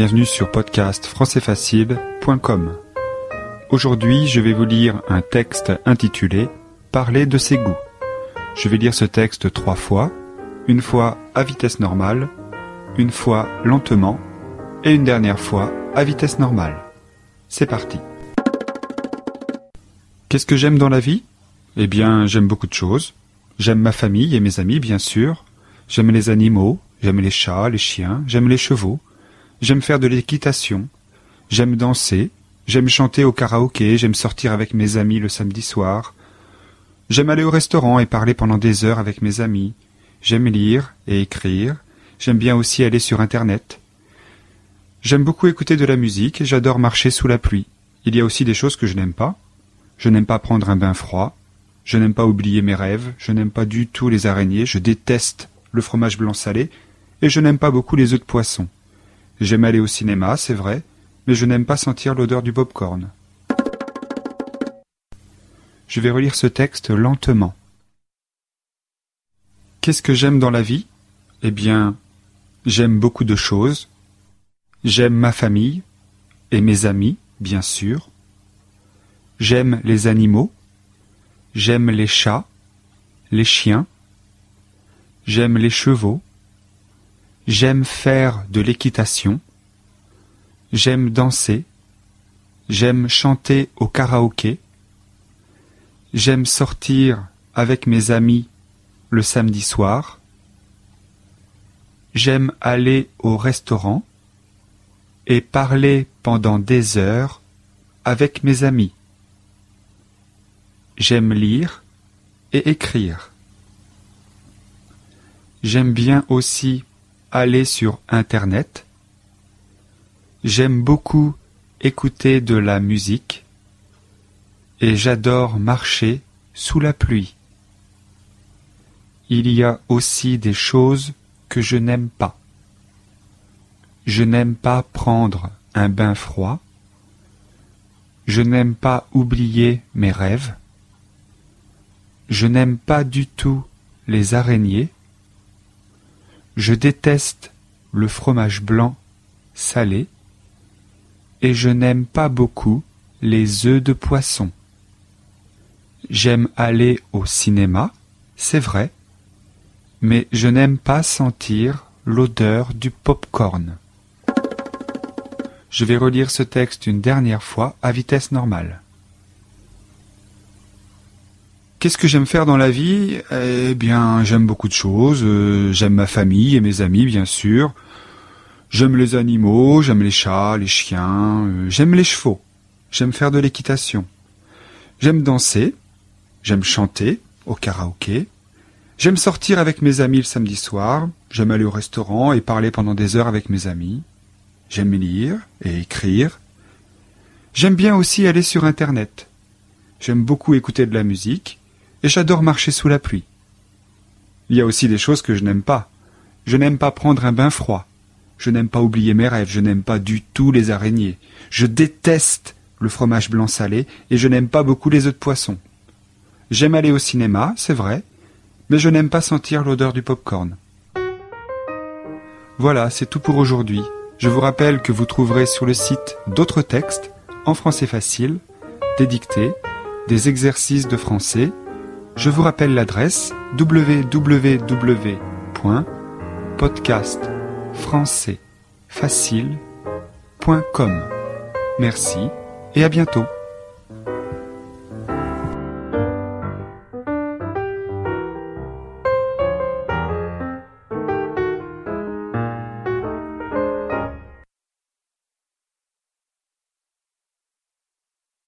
Bienvenue sur podcast françaisfacile.com. Aujourd'hui, je vais vous lire un texte intitulé Parler de ses goûts. Je vais lire ce texte trois fois, une fois à vitesse normale, une fois lentement et une dernière fois à vitesse normale. C'est parti. Qu'est-ce que j'aime dans la vie? Eh bien, j'aime beaucoup de choses. J'aime ma famille et mes amis, bien sûr. J'aime les animaux, j'aime les chats, les chiens, j'aime les chevaux. J'aime faire de l'équitation. J'aime danser. J'aime chanter au karaoké. J'aime sortir avec mes amis le samedi soir. J'aime aller au restaurant et parler pendant des heures avec mes amis. J'aime lire et écrire. J'aime bien aussi aller sur Internet. J'aime beaucoup écouter de la musique j'adore marcher sous la pluie. Il y a aussi des choses que je n'aime pas. Je n'aime pas prendre un bain froid. Je n'aime pas oublier mes rêves. Je n'aime pas du tout les araignées. Je déteste le fromage blanc salé. Et je n'aime pas beaucoup les œufs de poisson. J'aime aller au cinéma, c'est vrai, mais je n'aime pas sentir l'odeur du popcorn. Je vais relire ce texte lentement. Qu'est-ce que j'aime dans la vie? Eh bien, j'aime beaucoup de choses. J'aime ma famille et mes amis, bien sûr. J'aime les animaux. J'aime les chats, les chiens. J'aime les chevaux. J'aime faire de l'équitation. J'aime danser. J'aime chanter au karaoké. J'aime sortir avec mes amis le samedi soir. J'aime aller au restaurant et parler pendant des heures avec mes amis. J'aime lire et écrire. J'aime bien aussi aller sur Internet. J'aime beaucoup écouter de la musique et j'adore marcher sous la pluie. Il y a aussi des choses que je n'aime pas. Je n'aime pas prendre un bain froid. Je n'aime pas oublier mes rêves. Je n'aime pas du tout les araignées. Je déteste le fromage blanc salé et je n'aime pas beaucoup les œufs de poisson. J'aime aller au cinéma, c'est vrai, mais je n'aime pas sentir l'odeur du pop-corn. Je vais relire ce texte une dernière fois à vitesse normale. Qu'est-ce que j'aime faire dans la vie? Eh bien, j'aime beaucoup de choses. Euh, j'aime ma famille et mes amis, bien sûr. J'aime les animaux, j'aime les chats, les chiens, euh, j'aime les chevaux. J'aime faire de l'équitation. J'aime danser. J'aime chanter au karaoké. J'aime sortir avec mes amis le samedi soir. J'aime aller au restaurant et parler pendant des heures avec mes amis. J'aime lire et écrire. J'aime bien aussi aller sur Internet. J'aime beaucoup écouter de la musique et j'adore marcher sous la pluie. Il y a aussi des choses que je n'aime pas. Je n'aime pas prendre un bain froid. Je n'aime pas oublier mes rêves. Je n'aime pas du tout les araignées. Je déteste le fromage blanc salé et je n'aime pas beaucoup les œufs de poisson. J'aime aller au cinéma, c'est vrai, mais je n'aime pas sentir l'odeur du pop-corn. Voilà, c'est tout pour aujourd'hui. Je vous rappelle que vous trouverez sur le site d'autres textes en français facile, des dictées, des exercices de français je vous rappelle l'adresse www.podcastfrançaisfacile.com. Merci et à bientôt.